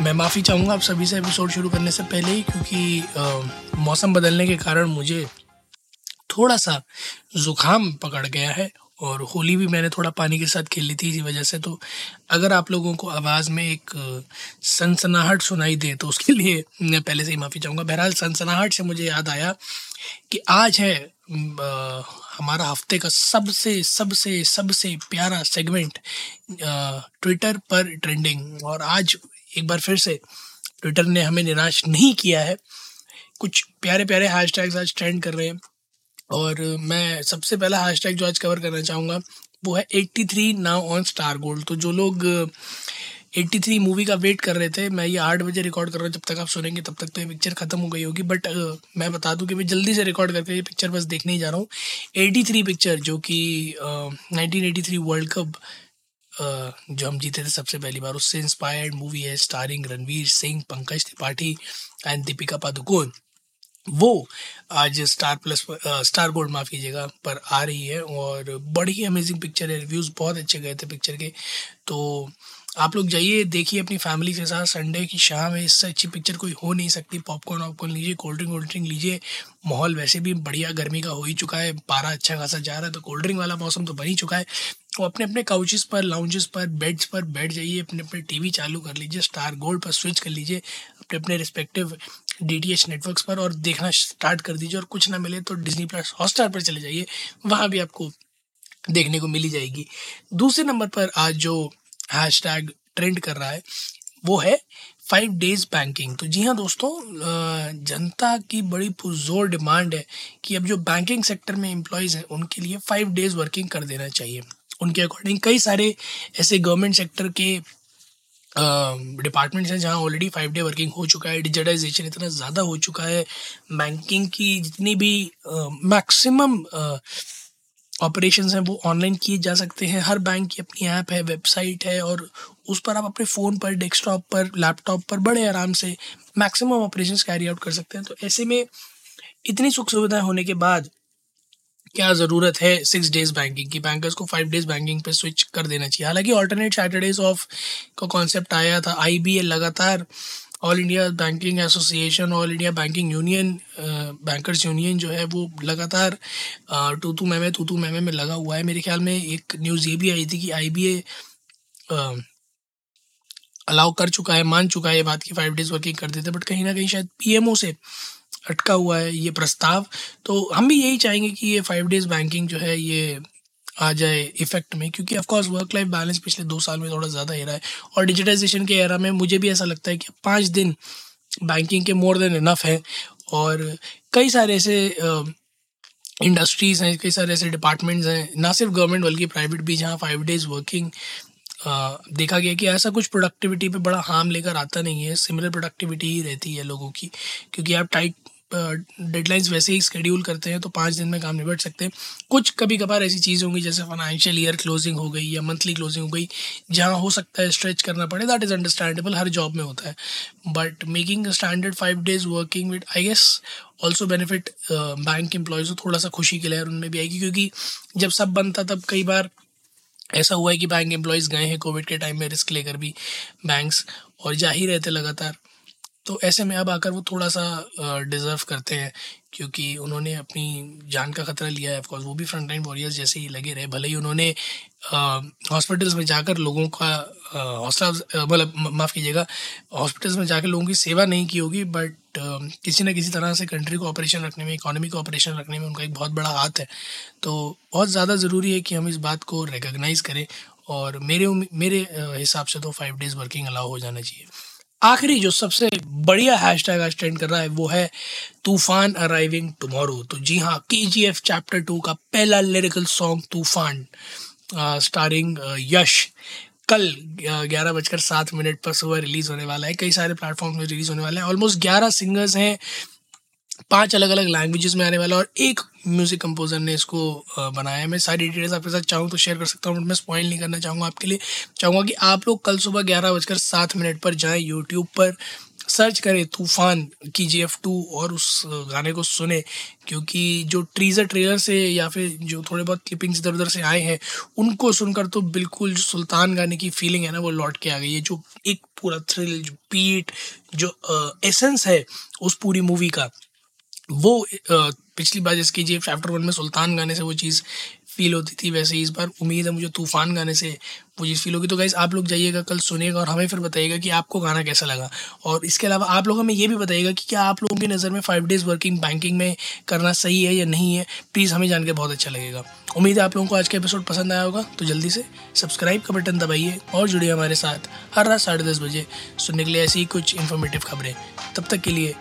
मैं माफ़ी चाहूँगा आप सभी से एपिसोड शुरू करने से पहले ही क्योंकि आ, मौसम बदलने के कारण मुझे थोड़ा सा ज़ुकाम पकड़ गया है और होली भी मैंने थोड़ा पानी के साथ खेली थी इसी वजह से। तो अगर आप लोगों को आवाज़ में एक सनसनाहट सुनाई दे तो उसके लिए मैं पहले से ही माफ़ी चाहूँगा। बहरहाल सनसनाहट से मुझे याद आया कि आज है आ, हमारा हफ़्ते का सबसे सबसे सबसे प्यारा सेगमेंट ट्विटर पर ट्रेंडिंग और आज एक बार फिर से ट्विटर ने हमें निराश नहीं किया है। कुछ प्यारे प्यारे हैश टैग्स आज ट्रेंड कर रहे हैं। और मैं सबसे पहला हैश टैग जो आज कवर करना चाहूँगा वो है 83 नाउ ऑन स्टार गोल्ड तो जो लोग 83 मूवी का वेट कर रहे थे मैं ये आठ बजे रिकॉर्ड कर रहा हूँ जब तक आप सुनेंगे तब तक तो ये पिक्चर ख़त्म हो गई होगी। बट uh, मैं बता दूँ कि मैं जल्दी से रिकॉर्ड करके ये पिक्चर बस देखने ही जा रहा हूँ। 83 पिक्चर जो कि nineteen eighty three world cup जो हम जीते थे सबसे पहली बार, उससे इंस्पायर्ड मूवी है स्टारिंग रणवीर सिंह, पंकज त्रिपाठी एंड दीपिका पादुकोण। वो आज स्टार प्लस स्टार गोल्ड माफ़ कीजिएगा, पर आ रही है और बड़ी अमेजिंग पिक्चर है। रिव्यूज़ बहुत अच्छे गए थे पिक्चर के। तो आप लोग जाइए, देखिए अपनी फैमिली के साथ। संडे की शाम है, इससे अच्छी पिक्चर कोई हो नहीं सकती। पॉपकॉर्न वॉपकॉर्न लीजिए कोल्ड ड्रिंक वोल्ड ड्रिंक लीजिए। माहौल वैसे भी बढ़िया, गर्मी का हो ही चुका है। पारा अच्छा खासा जा रहा है तो कोल्ड ड्रिंक वाला मौसम तो बन ही चुका है। तो अपने अपने काउचेस पर लाउंजेस पर बेड्स पर बैठ जाइए, अपने अपने टीवी चालू कर लीजिए स्टार गोल्ड पर स्विच कर लीजिए, अपने अपने respective D T H networks पर और देखना स्टार्ट कर दीजिए और कुछ ना मिले तो डिजनी प्लस हॉटस्टार पर चले जाइए, वहाँ भी आपको देखने को मिली जाएगी। दूसरे नंबर पर आज जो हैश टैग ट्रेंड कर रहा है, वो है फाइव डेज़ बैंकिंग तो जी हाँ दोस्तों जनता की बड़ी पुरजोर डिमांड है कि अब जो बैंकिंग सेक्टर में एम्प्लॉयज़ हैं, उनके लिए फाइव डेज़ वर्किंग कर देना चाहिए। उनके अकॉर्डिंग कई सारे ऐसे गवर्नमेंट सेक्टर के डिपार्टमेंट्स हैं जहाँ ऑलरेडी फाइव डे वर्किंग हो चुका है डिजिटाइजेशन इतना ज़्यादा हो चुका है बैंकिंग की जितनी भी मैक्सिमम ऑपरेशन हैं वो ऑनलाइन किए जा सकते हैं। हर बैंक की अपनी ऐप है वेबसाइट है और उस पर आप अपने फ़ोन पर डेस्कटॉप पर लैपटॉप पर बड़े आराम से मैक्सिमम ऑपरेशन कैरी आउट कर सकते हैं। तो ऐसे में इतनी सुख सुविधाएँ होने के बाद क्या ज़रूरत है सिक्स डेज़ बैंकिंग की? बैंकर्स को फाइव डेज़ बैंकिंग पे स्विच कर देना चाहिए। हालाँकि ऑल्टरनेट सैटरडेज ऑफ़ का कॉन्सेप्ट आया था आईबीए लगातार All India Banking Association All India Banking Union bankers union जो है वो लगातार टू टू मैमे टू टू मैमे में लगा हुआ है। मेरे ख्याल में एक न्यूज़ ये भी आई थी कि आई बी ए अलाउ कर चुका है, मान चुका है ये बात की फाइव डेज़ वर्किंग कर देते बट कहीं ना कहीं शायद पी एम ओ से अटका हुआ है ये प्रस्ताव। तो हम भी यही चाहेंगे कि ये फाइव डेज़ बैंकिंग जो है ये आ जाए इफ़ेक्ट में, क्योंकि ऑफकोर्स वर्क लाइफ बैलेंस पिछले दो साल में थोड़ा ज़्यादा रहा है और डिजिटाइजेशन के एरा में मुझे भी ऐसा लगता है कि पाँच दिन बैंकिंग के मोर देन इनफ है और कई सारे ऐसे इंडस्ट्रीज़ हैं, कई सारे ऐसे डिपार्टमेंट्स हैं, ना सिर्फ़ गवर्नमेंट बल्कि प्राइवेट भी, जहाँ फाइव डेज़ वर्किंग देखा गया कि ऐसा कुछ प्रोडक्टिविटी पे बड़ा हार्म लेकर आता नहीं है। सिमिलर प्रोडक्टिविटी ही रहती है लोगों की। क्योंकि आप टाइट डेडलाइंस वैसे ही स्केड्यूल करते हैं तो पाँच दिन में काम निपट सकते हैं। कुछ कभी कभार ऐसी चीज़ होंगी, जैसे फाइनेंशियल ईयर क्लोजिंग हो गई या मंथली क्लोजिंग हो गई, जहाँ हो सकता है स्ट्रेच करना पड़े दैट इज़ अंडरस्टैंडेबल हर जॉब में होता है। But making standard five days working with I guess also benefit bank employees को थोड़ा सा खुशी की लहर उनमें भी आएगी। क्योंकि जब सब बनता तब कई बार ऐसा हुआ है कि बैंक एम्प्लॉयज़ गए हैं कोविड के टाइम में रिस्क लेकर भी बैंक्स और जा ही रहे थे लगातार। तो ऐसे में अब आकर वो थोड़ा सा डिज़र्व करते हैं, क्योंकि उन्होंने अपनी जान का ख़तरा लिया है ऑफकोर्स वो भी फ्रंट लाइन वॉरियर्स जैसे ही लगे रहे, भले ही उन्होंने हॉस्पिटल्स में जाकर लोगों का हौसला मतलब माफ़ कीजिएगा हॉस्पिटल्स में जाकर लोगों की सेवा नहीं की होगी बट किसी न किसी तरह से कंट्री को ऑपरेशन रखने में इकोनॉमी को ऑपरेशन रखने में उनका एक बहुत बड़ा हाथ है। तो बहुत ज़्यादा ज़रूरी है कि हम इस बात को रिकगनाइज़ करें, और मेरे मेरे हिसाब से तो फाइव डेज़ वर्किंग अलाउ हो जाना चाहिए। आखिरी जो सबसे बढ़िया हैश टैग आज ट्रेंड कर रहा है वो है तूफ़ान अराइविंग टुमारो तो जी हाँ के जी एफ़ चैप्टर टू का पहला lyrical song Toofan starring Yash. कल ग्यारह बजकर सात मिनट पर सुबह रिलीज़ होने वाला है। कई सारे प्लेटफॉर्म में रिलीज़ होने वाला है। ऑलमोस्ट ग्यारह सिंगर्स हैं। पाँच अलग अलग लैंग्वेजेस में आने वाला और एक म्यूज़िक कंपोजर ने इसको बनाया है। मैं सारी डिटेल्स आपके साथ चाहूँ तो शेयर कर सकता हूँ बट मैं स्पॉइल नहीं करना चाहूँगा आपके लिए। चाहूँगा कि आप लोग कल सुबह ग्यारह बजकर सात मिनट पर जाएँ यूट्यूब पर सर्च करें तूफ़ान की जी एफ़ टू और उस गाने को सुने, क्योंकि जो ट्रीज़र ट्रेलर से या फिर जो थोड़े बहुत क्लिपिंग्स इधर उधर से आए हैं, उनको सुनकर तो बिल्कुल जो सुल्तान गाने की फीलिंग है ना, वो लौट के आ गई है। जो एक पूरा थ्रिल जो बीट जो एसेंस है उस पूरी मूवी का वो पिछली बार जैसे कि चैप्टर वन में सुल्तान गाने से वो चीज़ फील होती थी, वैसे इस बार उम्मीद है मुझे तूफ़ान गाने से वो चीज़ फील होगी। तो गाइज़ आप लोग जाइएगा, कल सुनिएगा और हमें फिर बताइएगा कि आपको गाना कैसा लगा। और इसके अलावा आप लोग हमें ये भी बताइएगा कि क्या आप लोगों की नज़र में फाइव डेज़ वर्किंग बैंकिंग में करना सही है या नहीं है प्लीज़ हमें जान के बहुत अच्छा लगेगा। उम्मीद है आप लोगों को आज का एपिसोड पसंद आया होगा तो जल्दी से सब्सक्राइब का बटन दबाइए और जुड़िए हमारे साथ हर रात साढ़े दस बजे सुनने के लिए ऐसी ही कुछ इन्फॉर्मेटिव खबरें। तब तक के लिए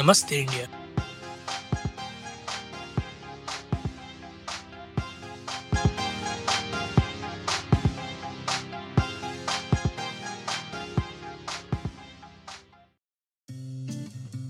नमस्ते इंडिया।